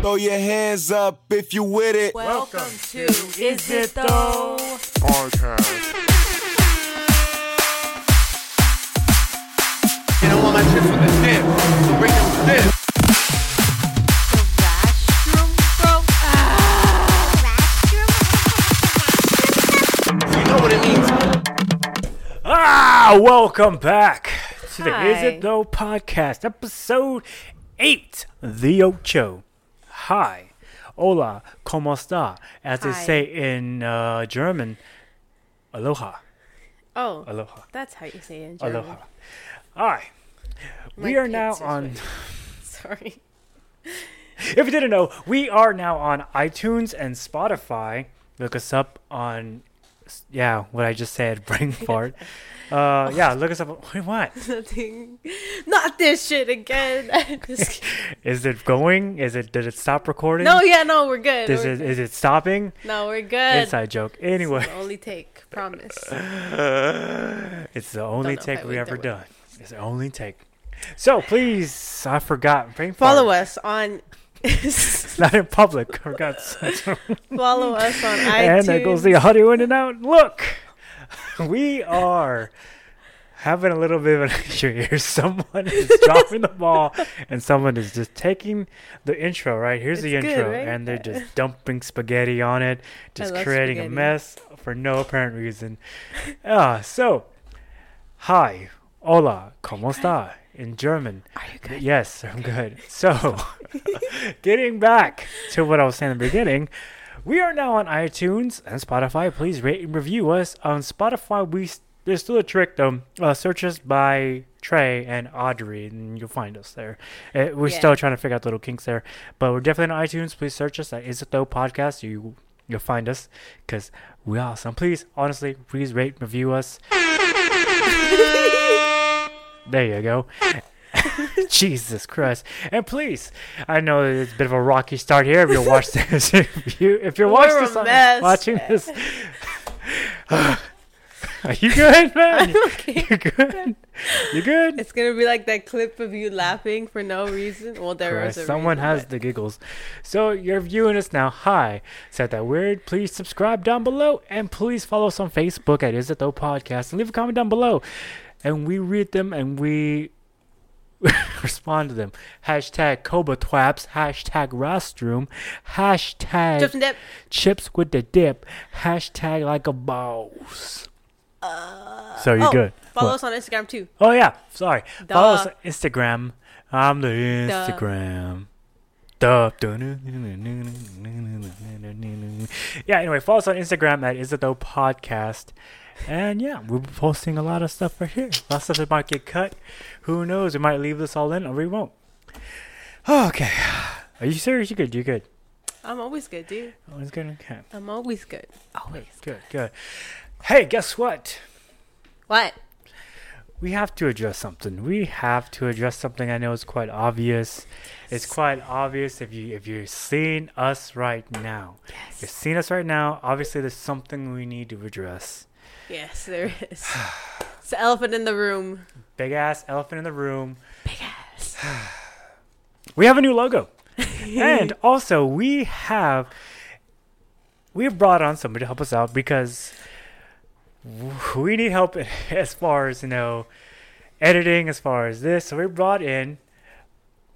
Throw your hands up if you with it. Welcome to Is It Though? podcast. You don't want my shit from the tip. So bring them tip. You know what it means. Ah, welcome back to the Is It Though podcast, episode 8, The Ocho. Hi, hola, como esta? As they say in uh, German, aloha, Oh, aloha, that's how you say it in German. aloha. Hi, we are now on. Sorry. if you didn't know, we are now on iTunes and Spotify. Look us up on, yeah, what I just said, brain fart. Uh, yeah, look us up. Wait, what? Nothing. Not this shit again. Is it going? Is it? Did it stop recording? no, yeah, no, we're good. Is We're it? good. Is it stopping? No, we're good. Inside joke. Anyway, It's the only take. Promise. it's the only take we ever do done. It's the only take. So please, I forgot. Follow us on. It's not in public. I forgot. Follow us on iTunes. and there goes the audio in and out. Look, we are having a little bit of an issue here. Someone is dropping the ball, and someone is just taking the intro. Right here's the It's good, intro, right? and they're just dumping spaghetti on it, just creating a mess for no apparent reason. Ah, so hi, hola, cómo está? In German. Are you good? Yes, I'm good. So, getting back to what I was saying in the beginning, we are now on iTunes and Spotify. Please rate and review us on Spotify. We there's still a trick though. Uh, search us by Trey and Audrey, and you'll find us there. Uh, we're Yeah. still trying to figure out the little kinks there, but we're definitely on iTunes. Please search us at Is It Though Podcast. You you'll find us because we are awesome. Please, honestly, please rate and review us. There you go. Jesus Christ. And please, I know it's a bit of a rocky start here. If you're watching this, if, you, if you're watching this, on- watching this, are you good, man? I'm okay. You're good? You're good? It's gonna be like that clip of you laughing for no reason. Well, there Christ, was someone reason, has but- the giggles. So you're viewing us now. Hi. Said that weird. Please subscribe down below and please follow us on Facebook at Is It Though Podcast and leave a comment down below. And we read them and we respond to them. Hashtag Koba Twaps. Hashtag Restroom. Hashtag Just dip. Chips with the Dip. Hashtag Like a Boss. Uh, so you're oh, good. Follow What? us on Instagram too. Oh yeah, sorry. Follow us on Instagram. I'm the Instagram. Duh. Yeah. Anyway, follow us on Instagram at Is It Though Podcast. And yeah, we'll be posting a lot of stuff right here. A lot of stuff that might get cut. Who knows? We might leave this all in, or we won't. Okay. Are you serious? You good? You good? I'm always good, dude. Always good. Okay. I'm always good. Always. Good. Good. Hey, guess what? What? we have to address something. We have to address something. I know it's quite obvious. It's quite obvious if you if you're seeing us right now. If you're seeing us right now. Obviously, there's something we need to address. Yes, there is. it's the elephant in the room. Big ass elephant in the room. Big ass. We have a new logo, and also we have we've brought on somebody to help us out because we need help as far as you know editing as far as this so we brought in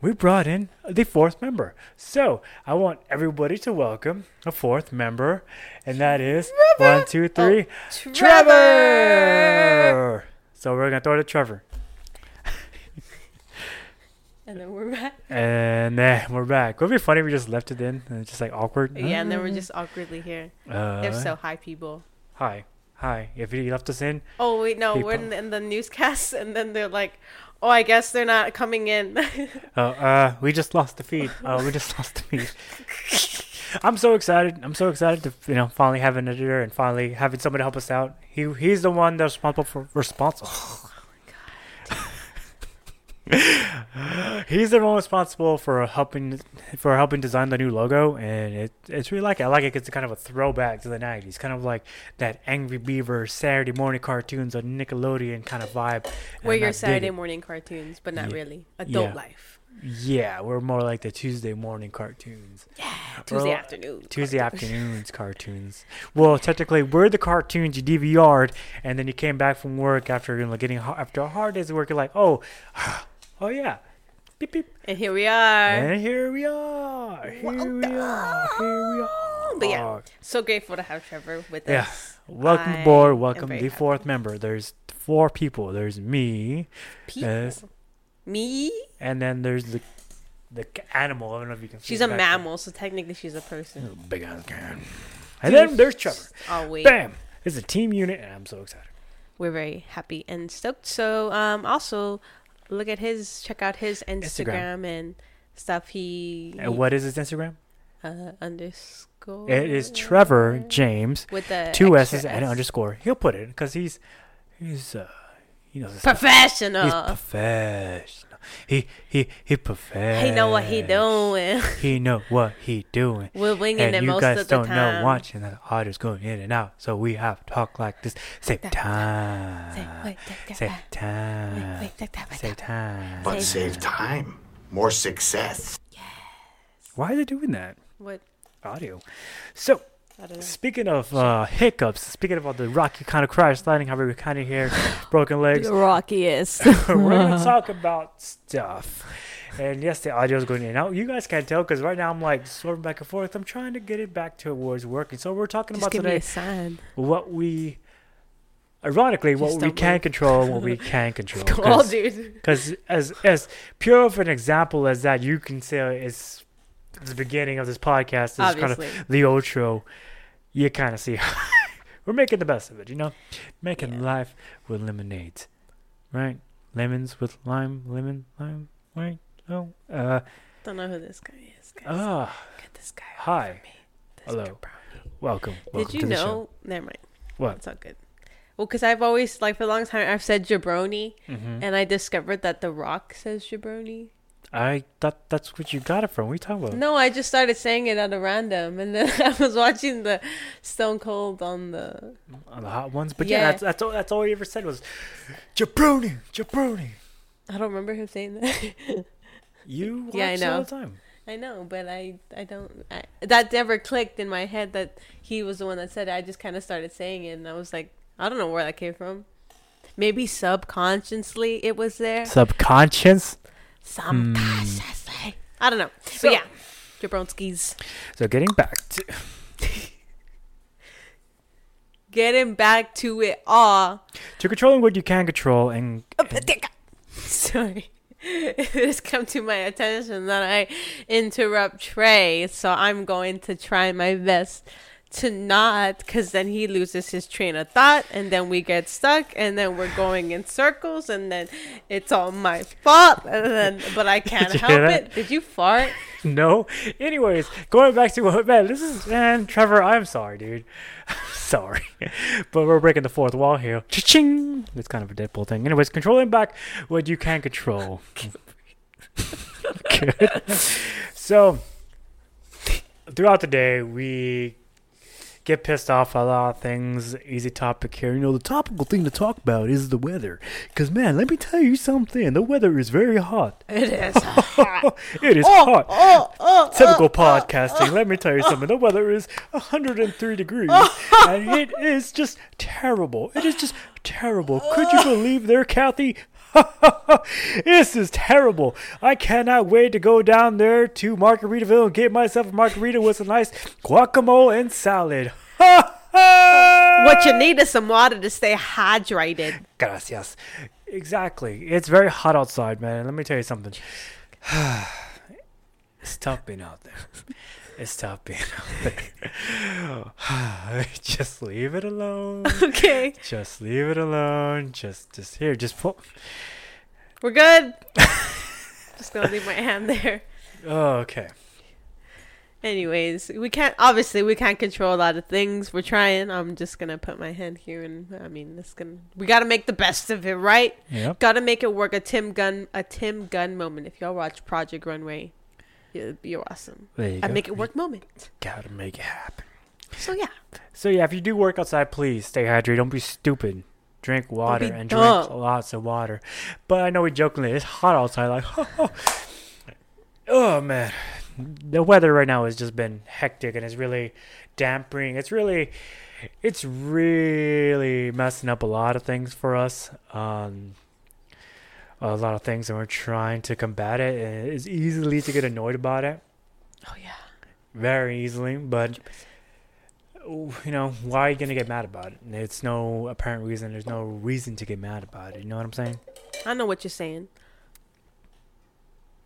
we brought in the fourth member. So i want everybody to welcome a fourth member and that is one two three. Trevor! So we're gonna throw it to trevor. And then we're back. and then we're back. Would it be funny if we just left it in and it's just like awkward? Yeah, and then we're just awkwardly here. uh, if so, hi people. hi. Hi. If you left us in Oh wait, no, we're in, People. in the newscast, and then they're like, "Oh, I guess they're not coming in." Oh, uh, we just lost the feed. Oh, we just lost the feed. I'm so excited. I'm so excited to you know finally have an editor and finally having somebody help us out. He he's the one that's responsible for responsible. he's the one responsible for helping for helping design the new logo, and it it's really like it. I like it. 'cause It's kind of a throwback to the '90s, kind of like that Angry Beaver Saturday morning cartoons on Nickelodeon kind of vibe. we're your Saturday morning cartoons, but not Yeah. really. Adult Yeah. life. Yeah, we're more like the Tuesday morning cartoons. Yeah, Tuesday afternoon. Tuesday afternoons cartoons. Well, technically, we're the cartoons you DVR'd, and then you came back from work after you know getting after a hard day's of work. You're like, oh, oh yeah, beep beep, And here we are. and here we are, here we are, here we are. But yeah, so grateful to have Trevor with Yeah. us. Welcome I aboard. Welcome the happy. fourth member. There's four people. There's me, People. Me? and then there's the the animal. I don't know if you can. see She's a back there. mammal, so technically she's a person. Big ass can. And then there's Trevor. Oh wait, Bam! It's a team unit, and I'm so excited. we're very happy and stoked. So um, also look at his, check out his Instagram, and stuff. He And what is his Instagram? uh, underscore. It is Trevor James, with the two S's and S. underscore. He'll put it because he's he's uh he knows. Professional. He's professional. He he he professional. he know what he doing. He know what he doing. We're winging and it you most guys of the time. you guys don't know watching that the audio's going in and out, so we have to talk like this. Save time. wait, take that Save time. Wait, take that back. Save time. But save time. More success. Yes. Why are they doing that? What? Audio. So I don't know. Speaking of uh, hiccups, speaking about the rocky kind of crash sliding, however we kind of hear, broken legs, rockiest. we're gonna talk about stuff. And yes, the audio is going in and out. You guys can't tell because right now I'm like swerving back and forth. I'm trying to get it back towards working. So we're talking Just about today what we, ironically, what we can move. control, what we can control. Because as as pure of an example as that, you can say it's the beginning of this podcast. Is kind of the outro, you kind of see we're making the best of it, you know, making Yeah. life with lemonades, right? Lemons with lime, lemon, lime, right? Oh, uh, Don't know who this guy is. Guys. ah, Get this guy. hi, This hello. jabroni. welcome. Did you know? Never mind. What? It's all good. Well, because I've always like for a long time I've said jabroni, Mhm. and I discovered that The Rock says jabroni. I thought that's what you got it from. What are you talking about? No, I just started saying it at a random, and then I was watching the Stone Cold on the. On the hot ones, but yeah, Yeah. that's that's all, that's all he ever said was jabroni, jabroni. I don't remember him saying that. You Yeah, I know. all the time. I know, but I I don't. I, that never clicked in my head that he was the one that said it. I just kind of started saying it, and I was like, I don't know where that came from. Maybe subconsciously it was there. Subconscious. Subconsciously. Hmm. Eh? I don't know. So- but yeah, Jabronskis. So getting back to Getting back to it all. to controlling what you can control and oh, Sorry. It has come to my attention that I interrupt Trey, so I'm going to try my best to not, because then he loses his train of thought, and then we get stuck, and then we're going in circles, and then it's all my fault, and then but I can't help that? it. Did you fart? no. Anyways, going back to what man, this is man, Trevor. I'm sorry, dude. sorry, but we're breaking the fourth wall here. Cha-ching! It's kind of a Deadpool thing. Anyways, controlling back what you can control. So throughout the day, we get pissed off at a lot of things. Easy topic here. You know, the topical thing to talk about is the weather. Because man, let me tell you something. The weather is very hot. It is hot. It is Oh, hot. oh, oh, oh Typical oh, oh podcasting. Oh. Let me tell you something. The weather is 103 degrees, and it is just terrible. It is just terrible. Could you believe there, Kathy? this is terrible. I cannot wait to go down there to Margaritaville and get myself a margarita with some nice guacamole and salad. What you need is some water to stay hydrated. Gracias. Exactly. It's very hot outside, man. Let me tell you something. it's tough being out there. It's tough being out there. just leave it alone. Okay, Just leave it alone. Just, just here. Just pull. we're good. Just gonna leave my hand there. Oh, okay. Anyways, we can't obviously we can't control a lot of things. We're trying. I'm just gonna put my hand here and I mean this gonna we gotta make the best of it, right? Yep. Gotta make it work. A Tim Gunn a Tim Gunn moment. If y'all watch Project Runway, you're, you're awesome. There you A go. make it work moment. Gotta make it happen. So yeah. So yeah, if you do work outside, please stay hydrated. Don't be stupid. Drink water and dumb. drink lots of water. But I know we jokingly, it's hot outside. Like, oh man, the weather right now has just been hectic and it's really dampering. It's really, it's really messing up a lot of things for us. Um, a lot of things, and we're trying to combat it. And it's easily to get annoyed about it, Oh yeah. very easily. But you know, why are you gonna get mad about it? It's no apparent reason. There's no reason to get mad about it. You know what I'm saying? I know what you're saying.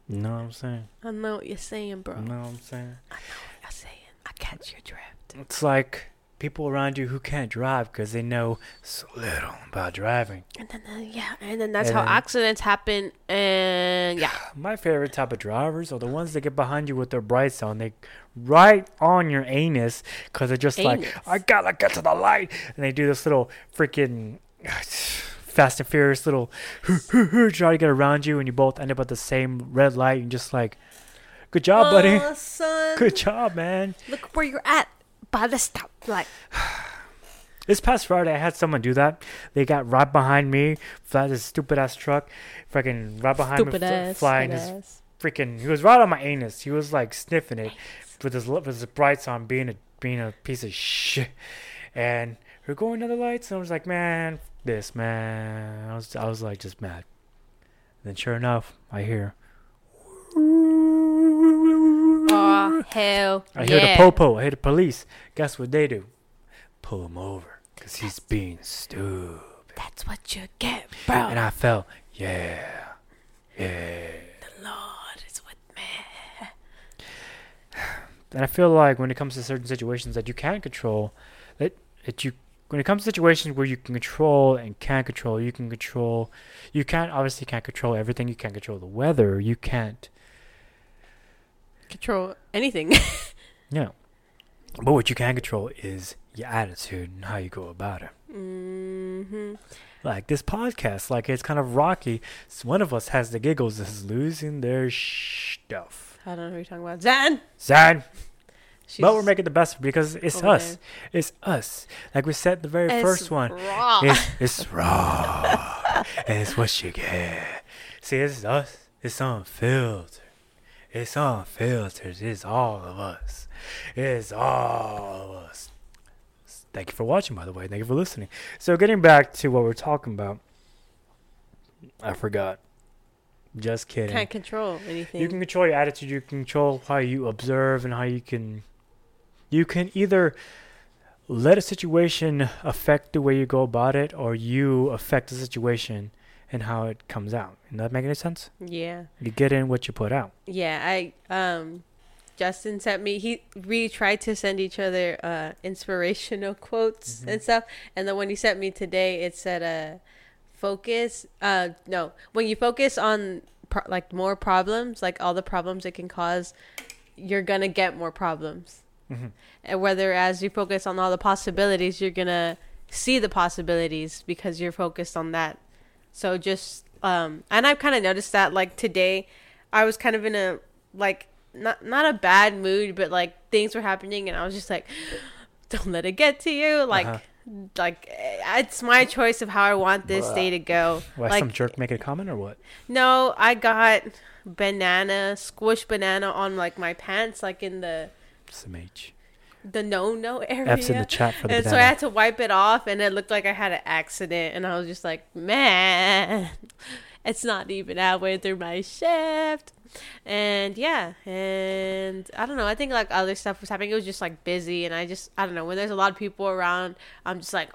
You know what I'm saying? I know what you're saying, bro. You know what I'm saying? I'm saying. I catch your drift. It's like people around you who can't drive because they know so little about driving. And then, uh, yeah, and then that's And how then- accidents happen. And yeah, My favorite type of drivers are the ones that get behind you with their brights on. They right on your anus because they're just Anus. like, I gotta get to the light. And they do this little freaking fast and furious little try to get around you, and you both end up at the same red light. And just like, good job, buddy. Oh, son, Good job, man. look where you're at by the stoplight. This past Friday, I had someone do that. They got right behind me, flat this stupid ass truck, freaking right behind Stupid me, ass. flying his ass. freaking. He was right on my anus. He was like sniffing it with his with his brights on, being a being a piece of shit. And we're going to the lights, and I was like, man, this man. I was I was like just mad. then sure enough, I hear. Oh hell I hear yeah. the popo. I hear the police. Guess what they do? Pull him over because he's being stupid. That's what you get, bro. And I felt, yeah, yeah. the Lord is with me. And I feel like when it comes to certain situations that you can control, that that you when it comes to situations where you can control and can't control, you can control. You can't obviously can't control everything. You can't control the weather. You can't. Control anything. Yeah. But what you can control is your attitude and how you go about it. hmm Like this podcast, like it's kind of rocky. So one of us has the giggles, is losing their stuff. I don't know who you're talking about. Zan. Sad. She's But we're making the best because it's us. It's us. Like we said the very It's first one. raw. It's, it's raw. and it's what you get. See, it's us. It's unfiltered. It's unfiltered. It's all of us. It's all of us. Thank you for watching, by the way. Thank you for listening. So, getting back to what we're talking about, I forgot. Just kidding. Can't control anything. You can control your attitude. You can control how you observe and how you can. You can either let a situation affect the way you go about it, or you affect the situation and how it comes out. Does that make any sense? yeah. You get in what you put out. Yeah, I um Justin sent me he we tried to send each other uh inspirational quotes Mm-hmm. and stuff and then when he sent me today it said uh focus uh no when you focus on pro- like more problems like all the problems it can cause you're gonna get more problems Mhm. and whether as you focus on all the possibilities you're gonna see the possibilities because you're focused on that so just um and I've kind of noticed that like today I was kind of in a like not not a bad mood but like things were happening and I was just like don't let it get to you like Uh-huh. like eh, it's my choice of how I want this day to go Why like some jerk make a comment or what? no I got banana squish banana on like my pants like in the Some H. the no no area F's in the chat for the and so I had to wipe it off, and it looked like I had an accident. And I was just like, man, it's not even halfway through my shift. And yeah, and I don't know. I think like other stuff was happening. It was just like busy, and I just I don't know. When there's a lot of people around, I'm just like,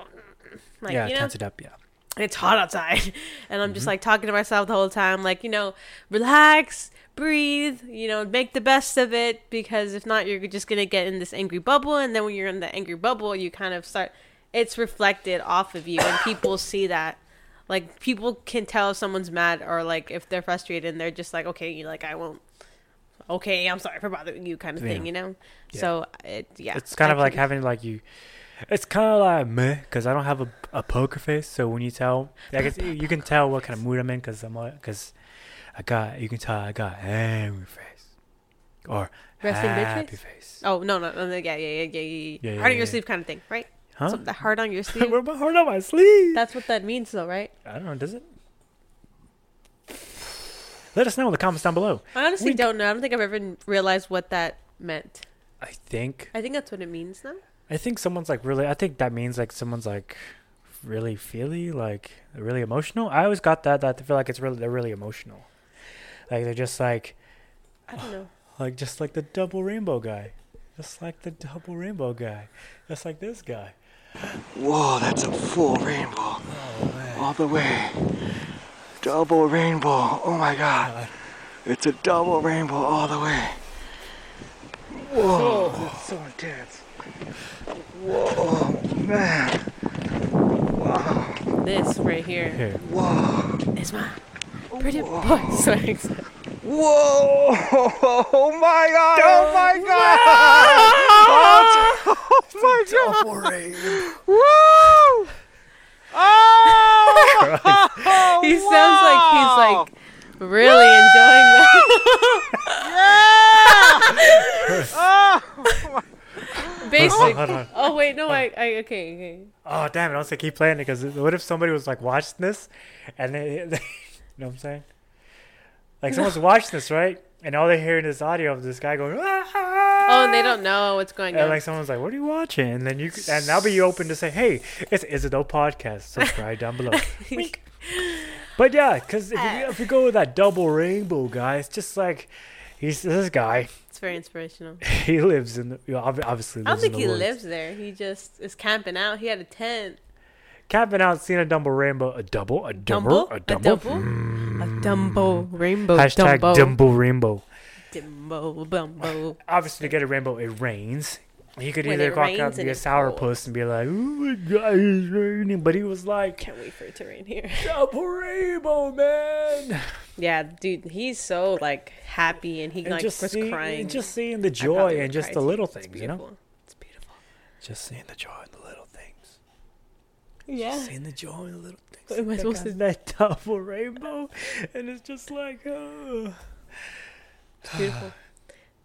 like yeah, you know, tense it up. Yeah. it's hot outside and i'm Mm-hmm. just like talking to myself the whole time like you know relax breathe you know make the best of it because if not you're just gonna get in this angry bubble and then when you're in the angry bubble you kind of start it's reflected off of you and people see that like people can tell if someone's mad or like if they're frustrated and they're just like okay you like i won't okay i'm sorry for bothering you kind of thing Yeah. you know Yeah. so it yeah It's kind I of like having like you. It's kind of like meh, because I don't have a, a poker face. So when you tell, I guess you you can tell what kind of mood I'm in, because I'm because I got you can tell I got angry face or Resting happy face? face. oh no no no yeah yeah yeah yeah yeah, Yeah, yeah, on your yeah. sleeve kind of thing right Huh? so the heart on your sleeve Where my heart on my sleeve? That's what that means, though, right? I don't know. Does it? Let us know in the comments down below. I honestly We- don't know. I don't think I've ever realized what that meant. I think I think that's what it means now. I think someone's like really. I think that means like someone's like really feely, like really emotional. I always got that that I feel like it's really they're really emotional. Like they're just like I don't know. like just like the double rainbow guy, just like the double rainbow guy, just like this guy. Whoa, that's a full rainbow. Oh, all the way. Double rainbow. Oh my god. It's a double rainbow all the way. Whoa, oh, that's so intense. Whoa, man. Wow. This right here Here, Whoa. is my pretty boy swings. Whoa! Oh my god! Oh my god! Oh my god! Double rain. Woo! Oh! He sounds like he's like really enjoying that. Oh. Basically. Hold on. Oh wait, no, I, I okay, okay. Oh damn it! I was like keep playing it because what if somebody was like watching this, and they, they you know what I'm saying? Like someone's watching this right, and all they hear is this audio of this guy going. Ah! Oh, Oh, and they don't know what's going And on. like someone's like, "What are you watching?" And then you and now be open to say, "Hey, it's Isabel podcast. Subscribe down below." But yeah, because if, you- if we go with that double rainbow guy, it's just like he's this guy. it's very inspirational. He lives in the you know, ob- obviously. I don't Lives in think he woods. lives there. He just is camping out. He had a tent. Camping out, seeing a double rainbow, a double, a double, Dumbo? a A double. double? Hmm. A Dumbo rainbow. Hashtag Dumbo. Dumbo rainbow. Dumbo. Dumbo. Obviously, to get a rainbow, it rains. He could When either walk rains out and and be a sourpuss and be like, "Oh my god, it's raining," but he was like, Can't wait for it to rain here. "Double rainbow, man!" Yeah, dude, he's so like happy and he And like just was see, crying. and just seeing the joy and just the too. little It's things, you know. It's beautiful. Just seeing the joy in the little things. Yeah. Seeing the joy in the little things. Am I That supposed to- That double rainbow, and it's just like, oh. It's beautiful.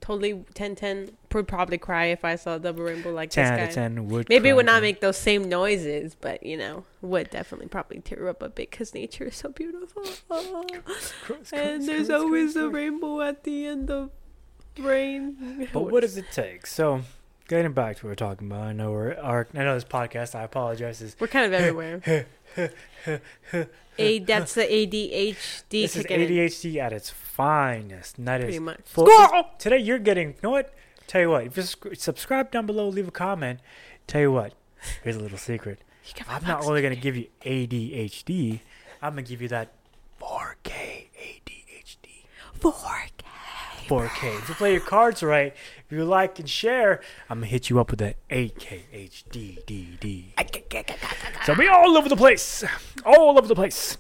totally 10 10 would probably cry if I saw a double rainbow like ten out this of guy. ten would. Maybe it would not make those same noises, but you know, would definitely probably tear up a bit because nature is so beautiful. Cross, cross, and there's always a rainbow at the end of rain. But what does it take? So, getting back to what we're talking about, I know we're our, I know this podcast. I apologize. Is We're kind of everywhere. A that's the ADHD this is kicking in. ADHD at its finest. That is Pretty much. full- today you're getting. You know what? Tell you what. If you subscribe down below, leave a comment. Tell you what. Here's a little secret. I'm not only gonna give you ADHD. I'm gonna give you that 4K ADHD. 4K. 4K. If you play your cards right, if you like and share, I'm gonna hit you up with that 8K HDDD. So be all over the place, all over the place.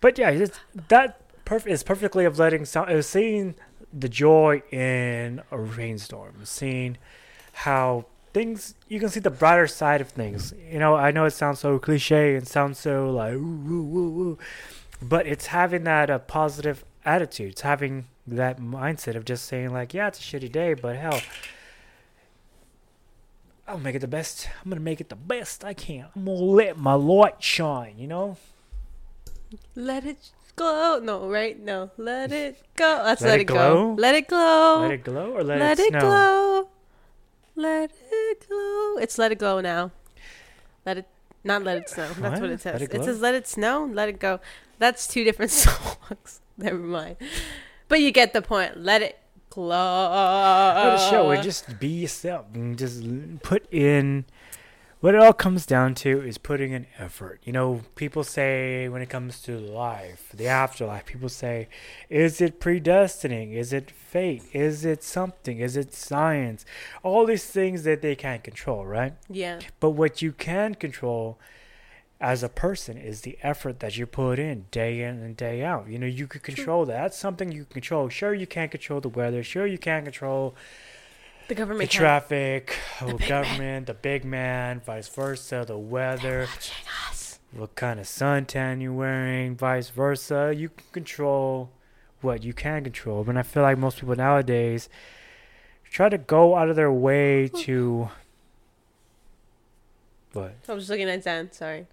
But yeah, that perf- is perfectly of letting sound. Is seeing the joy in a rainstorm, seeing how things you can see the brighter side of things. You know, I know it sounds so cliche and sounds so like ooh, ooh, ooh, ooh, but it's having that uh, positive attitude. It's having that mindset of just saying like, yeah, it's a shitty day, but hell, I'll make it the best. I'm gonna make it the best I can. I'm gonna let my light shine. You know. Let it glow. No, right? No. Let it go. Let's Let let, it it, go. Let it glow. Let it glow or let, it. Let it, it glow. Let it glow. It's let it glow now. Let it not let it snow. That's What? what it says. It It, says let it snow, let it go. That's two different songs. Never mind. But you get the point. Let it glow. Let it show and just be yourself and just put in. What it all comes down to is putting in effort. You know, people say when it comes to life, the afterlife, people say, is it predestining? Is it fate? Is it something? Is it science? All these things that they can't control, right? Yeah. But what you can control as a person is the effort that you put in day in and day out. You know, you could control that. That's something you can control. Sure, you can't control the weather. Sure, you can't control The the government can't traffic, the oh, man. government, the big man, vice versa, the weather, what kind of suntan you're wearing, vice versa. You can control what you can control. But I feel like most people nowadays try to go out of their way to. What? I was just looking at Dan. Sorry.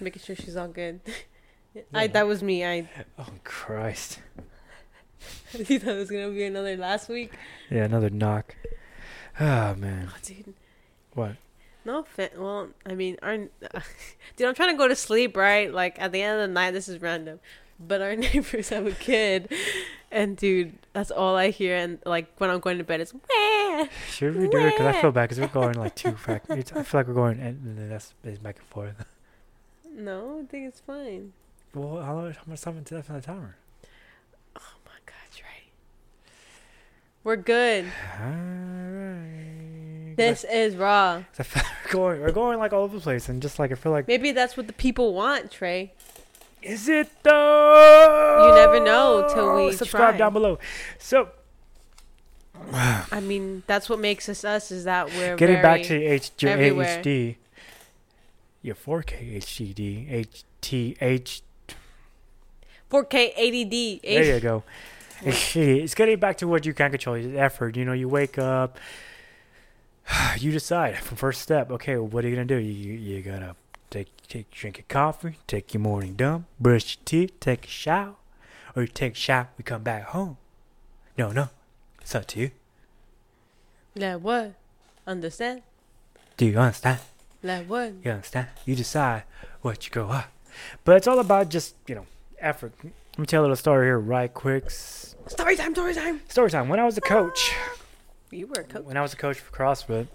Making sure she's all good. I that was me. I Oh Christ! you thought it was gonna be another last week. Yeah, another knock. Oh man, Oh, dude. what? No. Well, I mean, our dude, I'm trying to go to sleep, right? Like at the end of the night, this is random, but our neighbors have a kid, and dude, that's all I hear. And like when I'm going to bed, it's Wah! Should we do it? Because I feel bad because we're going like too fact. I feel like we're going and then that's back and forth. No, I think it's fine. Well, how much how much time is left on the timer? Oh my god, Trey, we're good. Alright. This is raw. I feel like we're going we're going like all over the place and just like I feel like Maybe that's what the people want, Trey. is it though? You never know till we oh, subscribe try. down below. So I mean, that's what makes us us. Is that we're getting very, back to H- your everywhere. HD, your 4K HDD, HTH. 4K 80D. There you go. It's, getting back to what you can control. It's effort. You know, you wake up, you decide from first step. Okay, well, what are you gonna do? You you, gotta take take drink your coffee, take your morning dump, brush your teeth, take a shower, or you take a shower. We come back home. No, no, it's up to you. Like what? Understand? Do you understand? Like what? You understand? You decide what you go up. But it's all about just, you know, effort. Let me tell a little story here right quick. Story time. Story time. Story time. When I was a coach, You were a coach. when I was a coach for CrossFit,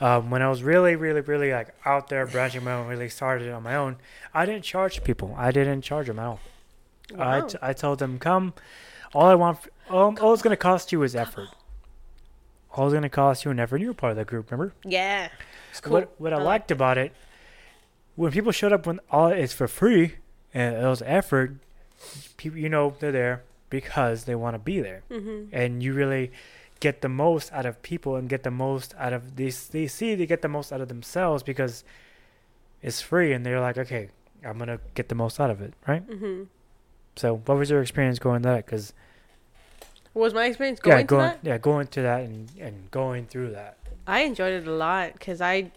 um, when I was really, really, really like out there branching my own, really started on my own, I didn't charge people. I didn't charge them at all. I, Wow. t- I told them, come. All I want, f- all, all it's going to cost you is effort. All it's going to cost you an effort. You were part of that group, remember? Yeah. Cool. What what I, I like liked about it, when people showed up when all it's for free and it was effort, people you know they're there because they want to be there, hmm and you really get the most out of people and get the most out of these. They see they get the most out of themselves because it's free, and they're like, okay, I'm gonna get the most out of it, right? hmm So, what was your experience going to that? Because What was my experience going yeah, to going that? yeah, going to that and and going through that. I enjoyed it a lot because I,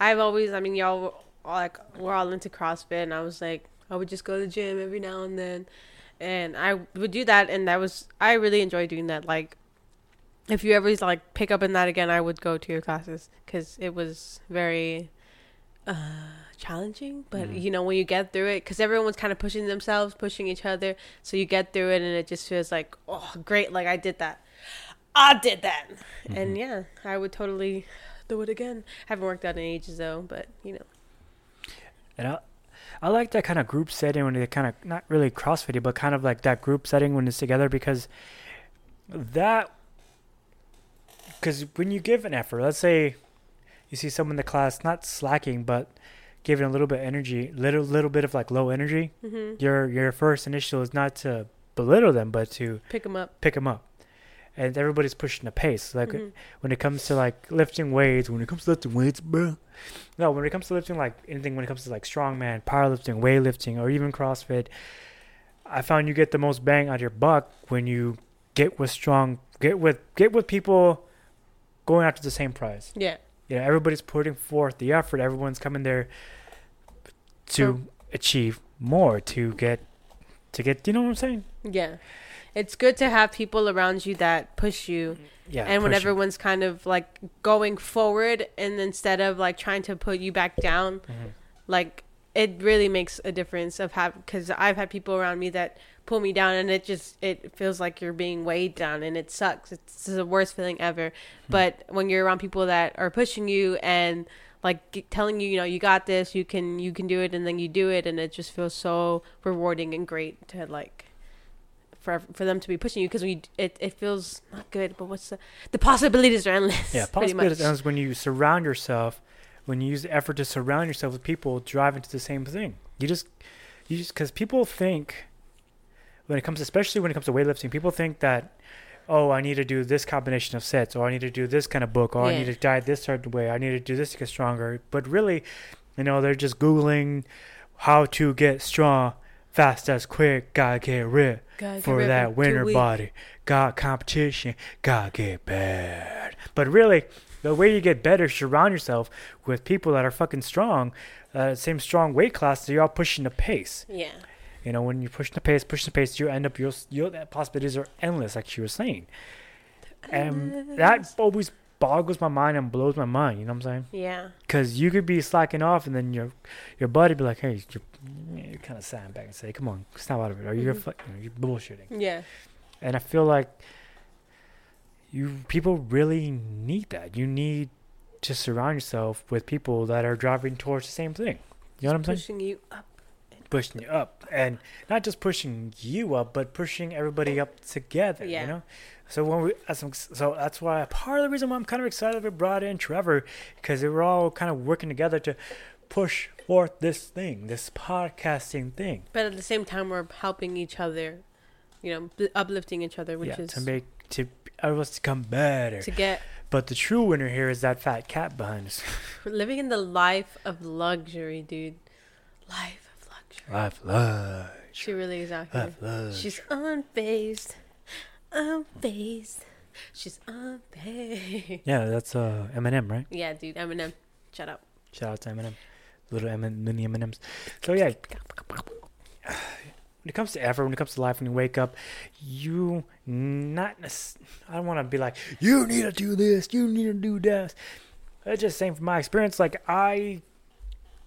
I've always, I mean, y'all were all like, we're all into CrossFit, and I was like, I would just go to the gym every now and then, and I would do that, and that was, I really enjoyed doing that. Like, if you ever like pick up in that again, I would go to your classes because it was very, uh, challenging. But Mhm. you know, when you get through it, because everyone's kind of pushing themselves, pushing each other, so you get through it, and it just feels like, oh, great, like I did that. I did that. And yeah, I would totally do it again. haven't worked out in ages though, but you know. And I, I like that kind of group setting when they kind of not really CrossFit, but kind of like that group setting when it's together because that because when you give an effort, let's say you see someone in the class not slacking but giving a little bit of energy, little little bit of like low energy. hmm Your your first initial is not to belittle them, but to Pick them up. pick them up. And everybody's pushing the pace. Like Mhm. when it comes to like lifting weights, when it comes to lifting weights, bro. No, when it comes to lifting like anything, when it comes to like strongman, powerlifting, weightlifting, or even CrossFit, I found you get the most bang out of your buck when you get with strong, get with get with people going after the same prize. Yeah. You know, everybody's putting forth the effort. Everyone's coming there to achieve more, to get, to get. You know what I'm saying? Yeah. It's good to have people around you that push you. Yeah. and when push you. everyone's kind of like going forward and instead of like trying to put you back down, Mhm. like it really makes a difference of have because I've had people around me that pull me down and it just it feels like you're being weighed down and it sucks. It's the worst feeling ever. Hmm. But when you're around people that are pushing you and like telling you, you know, you got this, you can you can do it, and then you do it, and it just feels so rewarding and great to like for for them to be pushing you because we it, it feels not good, but what's the the possibilities are endless. Yeah, possibilities ends when you surround yourself, when you use the effort to surround yourself with people driving to the same thing. You just, you just, because people think, when it comes, especially when it comes to weightlifting, people think that, oh, I need to do this combination of sets, or I need to do this kind of book, or I need to diet this certain way, I need to do this to get stronger. But really, you know, they're just googling how to get strong, fast as quick, gotta get ripped Gotta for that winter body. Got competition, Gotta get bad. But really, the way you get better is surround yourself with people that are fucking strong, uh, same strong weight class, so you're all pushing the pace. Yeah. You know, when you push the pace, push the pace, you end up your your possibilities are endless, like she was saying, and that always boggles my mind and blows my mind. You know what I'm saying? Yeah. Because you could be slacking off, and then your your buddy be like, "Hey, you're, you're kind of sandbag and say, come on, snap out of it, or you're Mhm. you know, you're bullshitting." Yeah. And I feel like you people really need that. You need to surround yourself with people that are driving towards the same thing. You know what I'm saying? Pushing you up. Pushing you up, and not just pushing you up, but pushing everybody up together. Yeah. You know. So when we, so that's why part of the reason why I'm kind of excited we brought in Trevor, because we're all kind of working together to push forth this thing, this podcasting thing. But at the same time, we're helping each other, you know, uplifting each other, which yeah, is to make to everyone's to come better. to get But the true winner here is that fat cat behind us. we're living in the life of luxury, dude. Life. Life, love, She really is out here. She's unfazed. Unfazed. She's unfazed. Yeah, that's uh Eminem, right? Yeah, dude. Eminem. Shut up. Shout out to Eminem, little M- mini M&Ms. So yeah, when it comes to effort, when it comes to life, when you wake up, you not. I don't want to be like you need to do this, you need to do that. It's just saying from my experience, like I,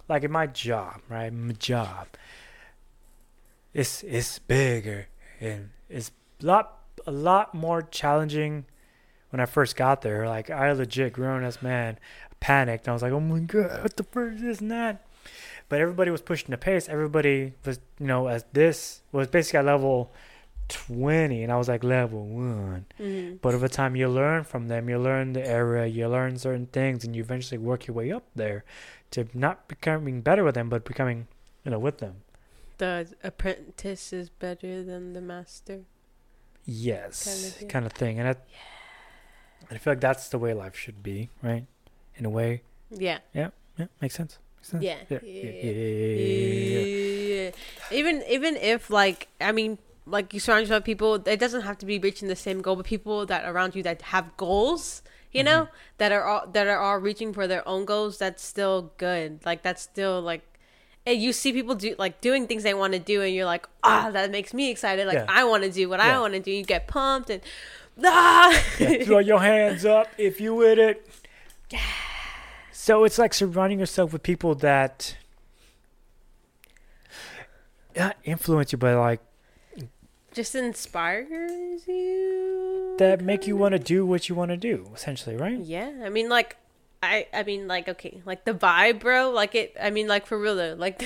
like in my job, right? My job. It's it's bigger and it's a lot a lot more challenging when I first got there. Like I legit grown as man panicked. I was like, oh my god, what the first is this and that? But everybody was pushing the pace. Everybody was, you know, as this was basically at level 20, and I was like level one. Mm-hmm. But over time, you learn from them. You learn the area. You learn certain things, and you eventually work your way up there to not becoming better with them, but becoming, you know, with them. The apprentice is better than the master. Yes, Kinda kind of thing. And I, and I feel like that's the way life should be, right? In a way, Yeah. yeah, makes sense. Makes sense. Yeah. yeah, Yeah. yeah, yeah, yeah, yeah, yeah. Yeah. Even even if like I mean like you surround yourself with people it doesn't have to be reaching the same goal but people that around you that have goals you know? Mm-hmm. that are all that are all reaching for their own goals that's still good. Like that's still like and you see people do like doing things they want to do and you're like ah that makes me excited. Like Yeah. I want to do what I want to do. You get pumped and ah. Yeah, throw your hands up if you with it. So it's like surrounding yourself with people that not influence you, but like just inspires you that make you um, want to do what you want to do, essentially, right? Yeah, I mean, like, I, I mean, like, okay, like the vibe, bro. Like it, I mean, like for real though. Like,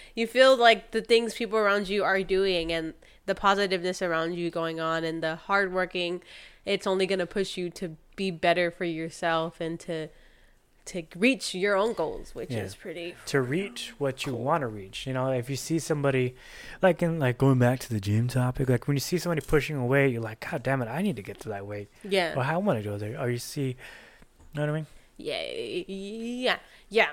you feel like the things people around you are doing, and the positiveness around you going on, and the hard working. It's only gonna push you to be better for yourself and to, to reach your own goals, which Yeah. is pretty. To reach what you want to reach, you know, if you see somebody, like in like going back to the gym topic, like when you see somebody pushing away, you're like, God damn it, I need to get to that weight. Yeah. Well, I want to go there. Or you see, you know what I mean? Yeah, yeah, yeah.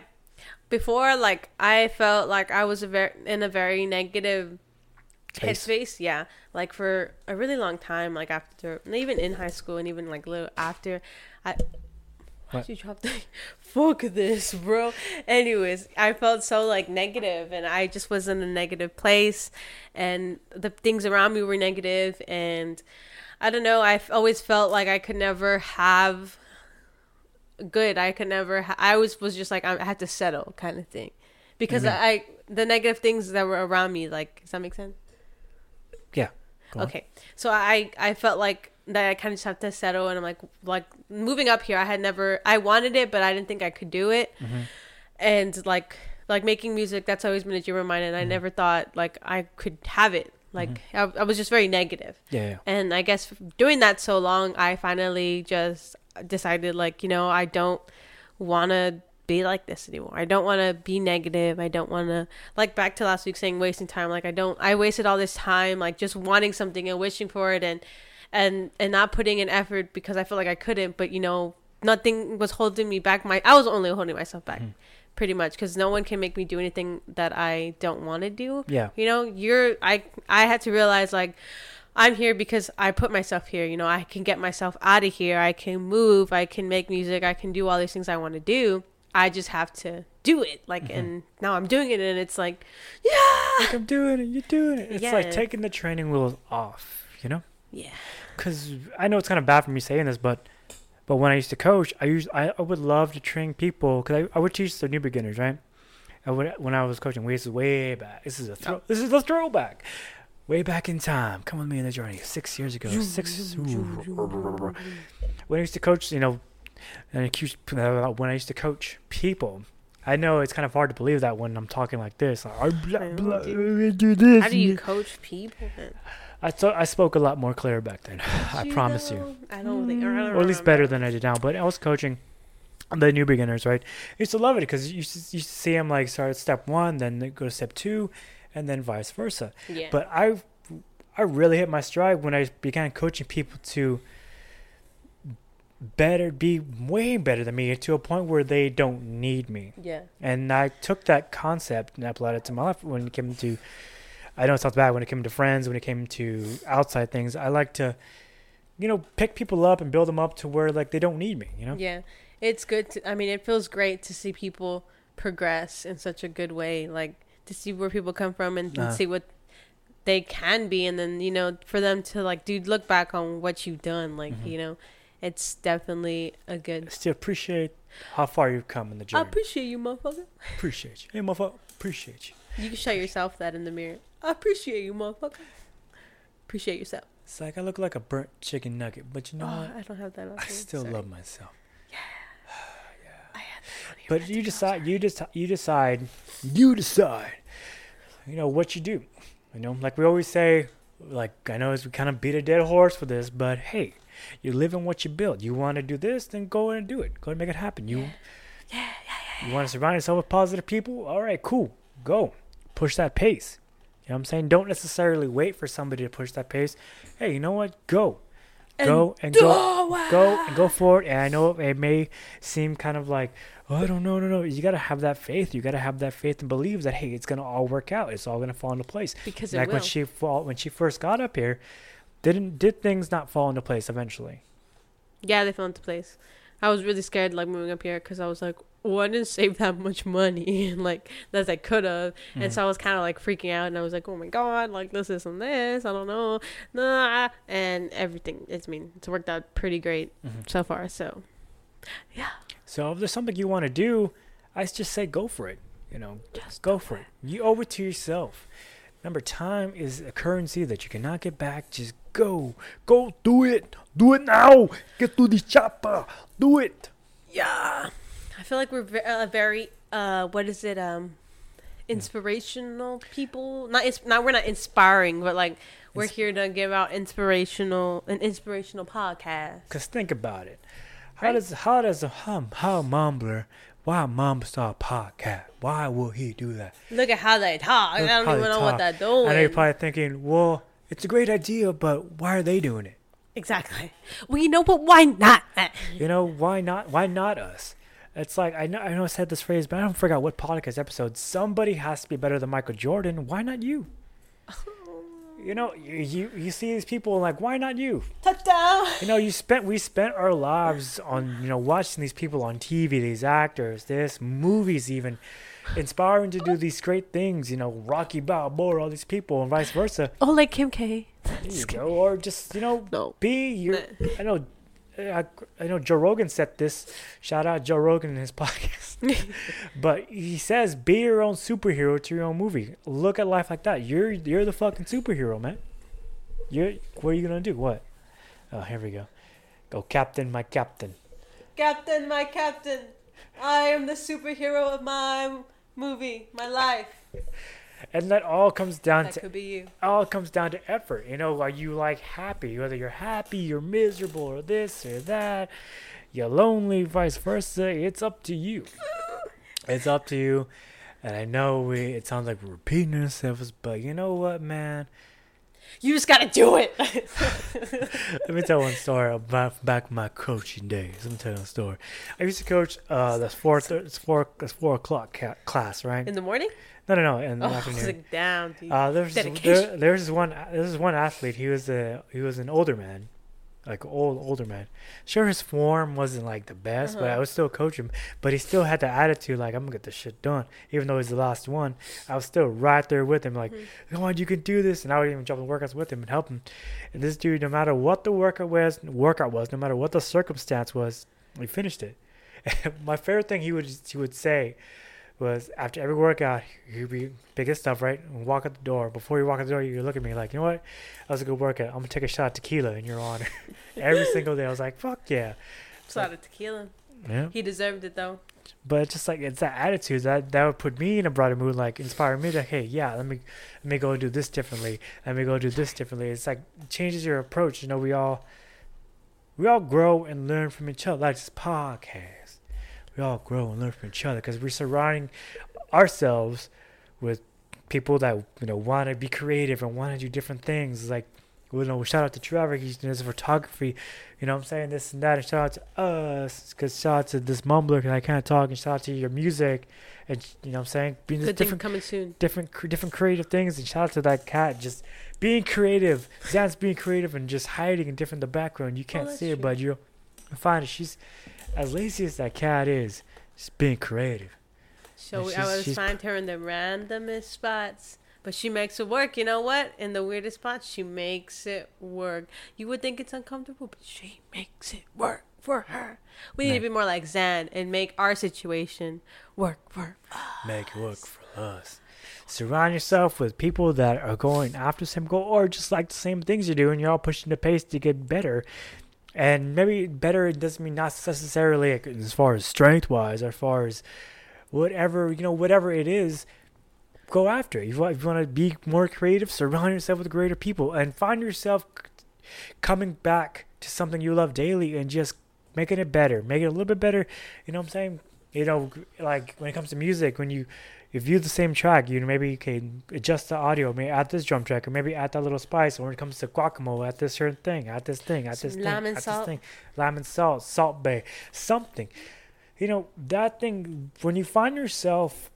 Before, like, I felt like I was a very in a very negative Space. headspace. Yeah, like for a really long time, like after, even in high school, and even like a little after, I. You drop the? Fuck this, bro. Anyways, I felt so like negative, and I just was in a negative place, and the things around me were negative, and I don't know. I've always felt like I could never have good. I could never. Ha- I always was just like I had to settle, kind of thing, because Mhm. I the negative things that were around me. Like, does that make sense? Yeah. Okay, so I I felt like that I kind of just have to settle, and I'm like like moving up here. I had never I wanted it, but I didn't think I could do it, Mm-hmm. and like like making music. That's always been a dream of mine, and I never thought like I could have it. Like I, I was just very negative. Yeah, yeah. And I guess doing that so long, I finally just decided, like, you know, I don't want to be like this anymore. I don't want to be negative. I don't want to, like, back to last week saying wasting time. Like, I don't, I wasted all this time, like, just wanting something and wishing for it and, and, and not putting in effort because I felt like I couldn't, but, you know, nothing was holding me back. My, I was only holding myself back. Hmm. Pretty much, because no one can make me do anything that I don't want to do Yeah. you know you're i i had to realize like i'm here because i put myself here you know i can get myself out of here i can move i can make music i can do all these things i want to do i just have to do it. Like, mm-hmm. and now I'm doing it, and it's like, yeah, Like I'm doing it, you're doing it. It's like taking the training wheels off, you know? yeah, Because I know it's kind of bad for me saying this, but but when I used to coach, I used I, I would love to train people because I, I would teach the new beginners, right? I would when I was coaching. This is way back. This is a throw. This is a throwback. Way back in time. Come with me on the journey. Six years ago. Six. When I used to coach, you know, and I accused- uh, when I used to coach people, I know it's kind of hard to believe that when I'm talking like this. Like, "I blah, blah, dude. do this. how do you coach people? Then? I thought I spoke a lot more clear back then. I Do promise you. I don't think, or, I don't or at least remember. better than I did now. But I was coaching the new beginners, right? I used to love it because you you see them like start at step one, then go to step two, and then vice versa. Yeah. But I, I really hit my stride when I began coaching people to better, be way better than me, to a point where they don't need me. yeah. And I took that concept and applied it to my life when it came to. I know it sounds bad when it came to friends, when it came to outside things. I like to, you know, pick people up and build them up to where like they don't need me. You know. Yeah, it's good. To, I mean, it feels great to see people progress in such a good way. Like to see where people come from and, and Uh. see what they can be, and then you know, for them to like, dude, look back on what you've done. Like Mm-hmm. you know, it's definitely a good. Still appreciate how far you've come in the journey. I appreciate you, motherfucker. appreciate you. Hey, motherfucker, appreciate you. You can show yourself that in the mirror. I appreciate you, motherfucker. Appreciate yourself. It's like I look like a burnt chicken nugget, but you know Oh, what? I don't have that. I still Sorry. love myself. Yeah. yeah. I had But you decide. You decide. You decide. You decide. You know what you do. You know, like we always say. Like I know we kind of beat a dead horse for this, but hey, you live in what you build. You want to do this, then go and do it. Go and make it happen. You. Yeah, yeah, yeah. You want to surround yourself with positive people? All right, cool. Go. Push that pace. You know what I'm saying? Don't necessarily wait for somebody to push that pace. Hey, you know what? Go. Go and go. Go and go for it. And I know it may seem kind of like, oh, I don't know, no, no. You got to have that faith. You got to have that faith and believe that, hey, it's going to all work out. It's all going to fall into place. Because it like when she fall, when she first got up here, didn't did things not fall into place eventually? Yeah, they fell into place. I was really scared, like moving up here, because I was like, "Oh, I didn't save that much money, and like as I could have." And mm. so I was kind of like freaking out, and I was like, "Oh my god, like this, this, and this. I don't know, nah." And everything. It's I mean, it's worked out pretty great mm-hmm. so far. So, yeah, So if there's something you want to do, I just say go for it. You know, Just go for it. You owe it to yourself. Remember, time is a currency that you cannot get back. Just go, go, do it, do it now. Get to the chopper, do it. yeah. I feel like we're uh, very uh, what is it? Um, inspirational people. Not ins- not we're not inspiring, but like we're Ins- here to give out inspirational an inspirational podcast. Cause think about it. How Right. does how does a hum how mumbler why mum start podcast? Why will he do that? Look at how they talk. Look I don't even know what talk. they're doing. I know you're probably thinking, well, it's a great idea, but why are they doing it? exactly. Well, you know, but why not? You know, why not? Why not us? It's like I know I know I said this phrase, but I don't forget what podcast episode. Somebody has to be better than Michael Jordan. Why not you? You know, you you, you see these people like, why not you? Touchdown. You know, you spent we spent our lives on you know watching these people on TV, these actors, this movies, even inspiring to do these great things. You know, Rocky Balboa, all these people, and vice versa. Oh, like Kim K. There you go. Or just you know, No. be your. I know. I, I know Joe Rogan said this. Shout out Joe Rogan in his podcast. but he says, "Be your own superhero to your own movie. Look at life like that. You're you're the fucking superhero, man. You're what are you gonna do? What? Oh, here we go. Go, Captain, my Captain. Captain, my captain. I am the superhero of my movie, my life. And that all comes down That to could be you. all comes down to effort. You know, are you like happy? Whether you're happy, you're miserable, or this or that, you're lonely, vice versa. It's up to you. It's up to you. And I know we, it sounds like we're repeating ourselves, but you know what, man? You just gotta do it. Let me tell one story about back in my coaching days. Let me tell you a story. I used to coach uh the four thir- it's four it's four o'clock ca- class, right? In the morning? No, no, no, in the Oh, afternoon. like, damn, dude. Uh, there's Dedication. there, there's one there's one athlete. He was a he was an older man, like old older man. Sure, his form wasn't like the best, but I Uh-huh. would still coach him. But he still had the attitude like I'm gonna get this shit done, even though he's the last one. I was still right there with him, like, come on, you can do this, and I would even jump in workouts with him and help him. And this dude, no matter what the workout was, workout was, no matter what the circumstance was, he finished it. My favorite thing he would he would say was after every workout, he'd be biggest stuff, right? And walk out the door. Before you walk out the door, you look at me like, you know what? That was a good workout. I'm gonna take a shot of tequila in your honor. every single day, I was like, fuck yeah, Shot of tequila. yeah. He deserved it though. But it's just like it's that attitude that that would put me in a broader mood, like inspire me to, hey, yeah, let me let me go do this differently. Let me go do this differently. It's like it changes your approach. You know, we all we all grow and learn from each other. Like this podcast, we all grow and learn from each other because we're surrounding ourselves with people that you know want to be creative and want to do different things. Like, you know, shout out to Trevor. He's doing his photography. You know what I'm saying? This and that. And shout out to us. Because shout out to this mumbler because I can't talk. And shout out to your music. And, you know what I'm saying? Being Good different, coming soon. different, different creative things. And shout out to that cat. Just being creative. Zan's being creative and just hiding in different the background. You oh, can't that's see true. but you'll find. She's as lazy as that cat is. She's being creative. So I always find her in the randomest spots, but she makes it work. You know what? In the weirdest spots, she makes it work. You would think it's uncomfortable, but she makes it work for her. We need to be more like Zan and make our situation work for us. make it work for us. Surround yourself with people that are going after the same goal or just like the same things you do, and you're all pushing the pace to get better. And maybe better doesn't mean not necessarily as far as strength wise, or as far as whatever you know, whatever it is. Go after it. If you want, to be more creative, surround yourself with greater people, and find yourself coming back to something you love daily, and just making it better, make it a little bit better. You know what I'm saying? You know, like when it comes to music, when you you view the same track, you know, maybe you can adjust the audio, maybe add this drum track, or maybe add that little spice. Or when it comes to guacamole, add this certain thing, add this thing, add Some this thing, lime and add salt. this thing, lime and salt, Salt Bae, something. You know that thing when you find yourself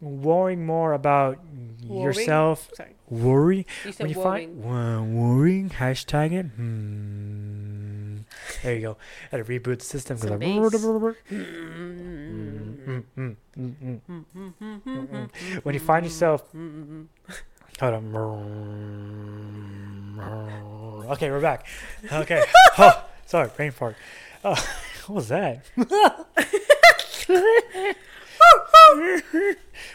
worrying more about Worrying? yourself, Sorry. worry You when you worrying. find worrying hashtag it. Hmm. There you go. Had to reboot the system because bass. Mm-hmm. when you find yourself mm-hmm. hold on. Okay we're back. Okay. Oh, sorry brain fart. Oh, what was that? Oh,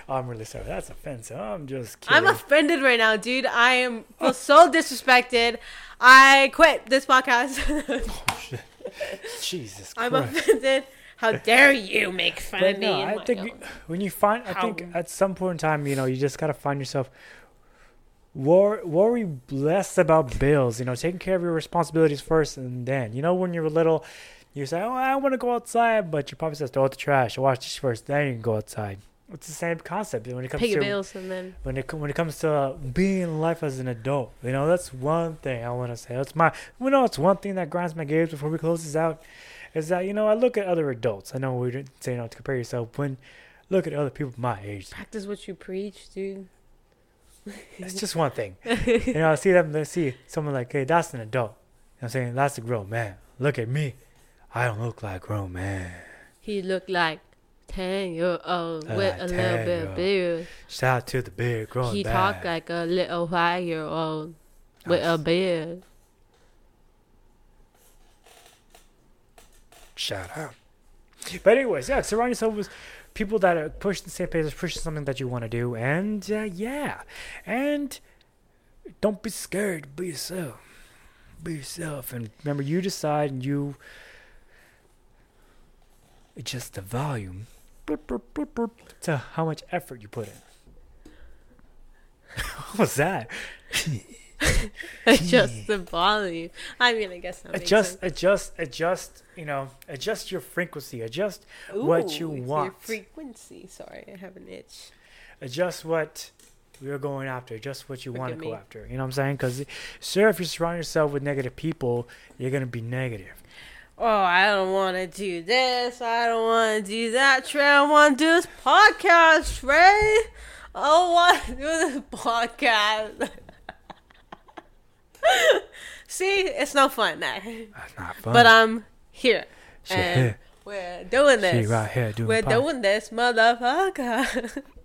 i'm really sorry. That's offensive. I'm just kidding. I'm offended right now, dude. I am feel so disrespected. I quit this podcast. Oh, jesus I'm offended. How dare you make fun But of me? no, and I think own- when you find, I think at some point in time, you know, you just gotta find yourself wor- worry less about bills. You know, taking care of your responsibilities first, and then, you know, when you're little, you say, "Oh, I want to go outside," but your papa says, "Throw out the trash, wash dishes first, then you can go outside." It's the same concept when it comes pay your to bills and then when it when it comes to being in life as an adult. You know, that's one thing I want to say. That's my, you know, it's one thing that grinds my gears before we close this out. Is that you know I look at other adults. I know we didn't say not to compare yourself. When look at other people my age, practice what you preach, dude. it's just one thing. you know, I see them. They see someone like, hey, that's an adult. You know what I'm saying that's a grown man. Look at me. I don't look like a grown man. He looked like ten year old Uh, with a little bit of beard. Shout out to the beard growing He back. talked like a little five year old with a beard. Shout out. But anyways, yeah, surround yourself with people that are pushing the same pace, pushing something that you want to do, and uh, yeah, and don't be scared. Be yourself. Be yourself, and remember, you decide, and you adjust the volume to how much effort you put in. what was that? Adjust the volume. I mean, I guess that Adjust, sense. adjust, adjust. You know, adjust your frequency. Adjust what you Ooh, it's Your want. frequency. Sorry, I have an itch. adjust what you're going after, just what you want to go me. after. You know what I'm saying? Because, sir, if you surround yourself with negative people, you're gonna be negative. Oh, I don't want to do this. I don't want to do that. Trey, I want to do this podcast, Trey. I want to do this podcast. See, it's no fun now. That's not fun. But I'm here. She and here. we're doing She this. right here doing we're doing this, motherfucker.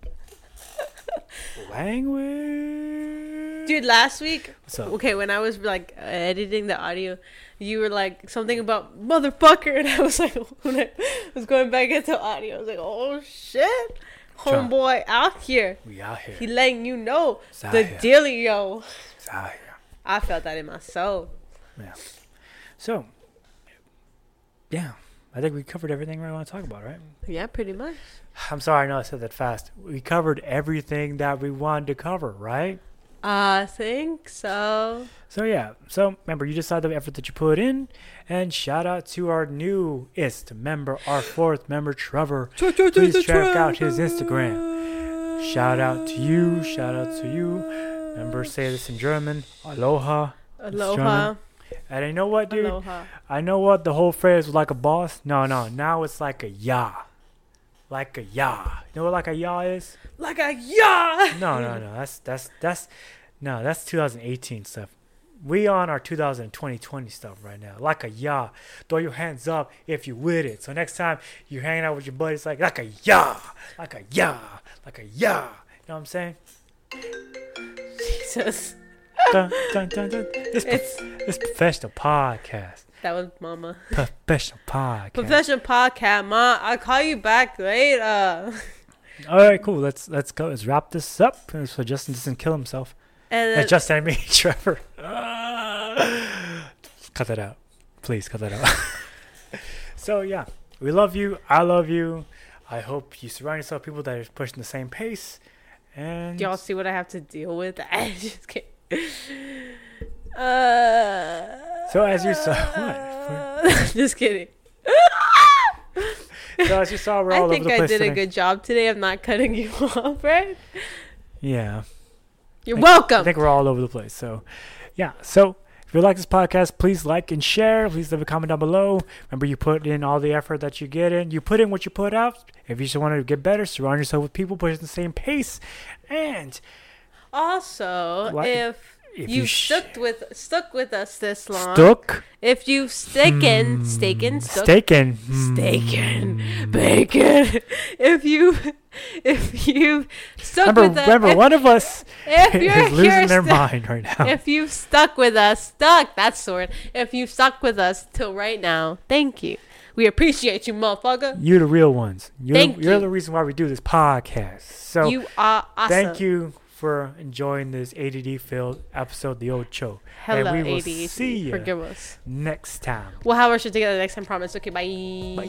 language. Dude, last week, okay, when I was like editing the audio, you were like something about motherfucker, and I was like, when I was going back into audio, I was like, oh shit, homeboy out here. We out here. He letting you know It's the dealio. It's out here. I felt that in my soul. Yeah. So, yeah, I think we covered everything we want to talk about, right? Yeah, pretty much. I'm sorry, I know I said that fast. We covered everything that we wanted to cover, right? I think so. So yeah, so remember, you decide the effort that you put in, and shout out to our newest member, our fourth member, Trevor. Please check out his Instagram. Shout out to you. Shout out to you. Remember, say this in German. Aloha. Aloha. And I know what, dude. Aloha. I know what the whole phrase was like a boss. No, no. Now it's like a ya. Like a ya. You know what like a ya is? Like a yeah. No, no, no. That's that's that's no. That's 2018 stuff. We on our 2020 stuff right now. Like a ya. Throw your hands up if you with it. So next time you're hanging out with your buddies, like like a ya, like a ya, like a ya. You know what I'm saying? Jesus. dun, dun, dun, dun. This, It's this professional podcast. that was mama. Professional podcast. Professional podcast, ma. I'll call you back later. All right, cool. Let's let's go. Let's wrap this up so Justin doesn't kill himself. And Uh, then, Justin, I mean Trevor. cut that out, please. Cut that out. so yeah, we love you. I love you. I hope you surround yourself with people that are pushing the same pace. And do y'all see what I have to deal with? I just kidding. Uh, so as you saw, what? just kidding. So as you saw, we're all I over think the I place did today. a good job today of not cutting you off, right? Yeah, You're I- welcome. I think we're all over the place. So, yeah. So you like this podcast, please like and share. Please leave a comment down below. Remember, you put in all the effort that you get in. You put in what you put out. If you just want to get better, surround yourself with people pushing the same pace. And also, What? if, if you you sh- stuck with stuck with us this long, stuck, if you've staken, hmm. staken, stuck, staken, staken, bacon. If you, if you stuck Remember, with us, remember, if, one of us if is you're losing here their mind right now. If you've stuck with us, stuck, that's the word. If you've stuck with us till right now, thank you. We appreciate you, motherfucker. You're the real ones. You're, Thank you're you. the reason why we do this podcast. So you are awesome. thank you for enjoying this ADD filled episode, The Old Show. Hello, and we will ADHD. see you Forgive us. next time. We'll have our shit together next time, promise. Okay, bye. Bye.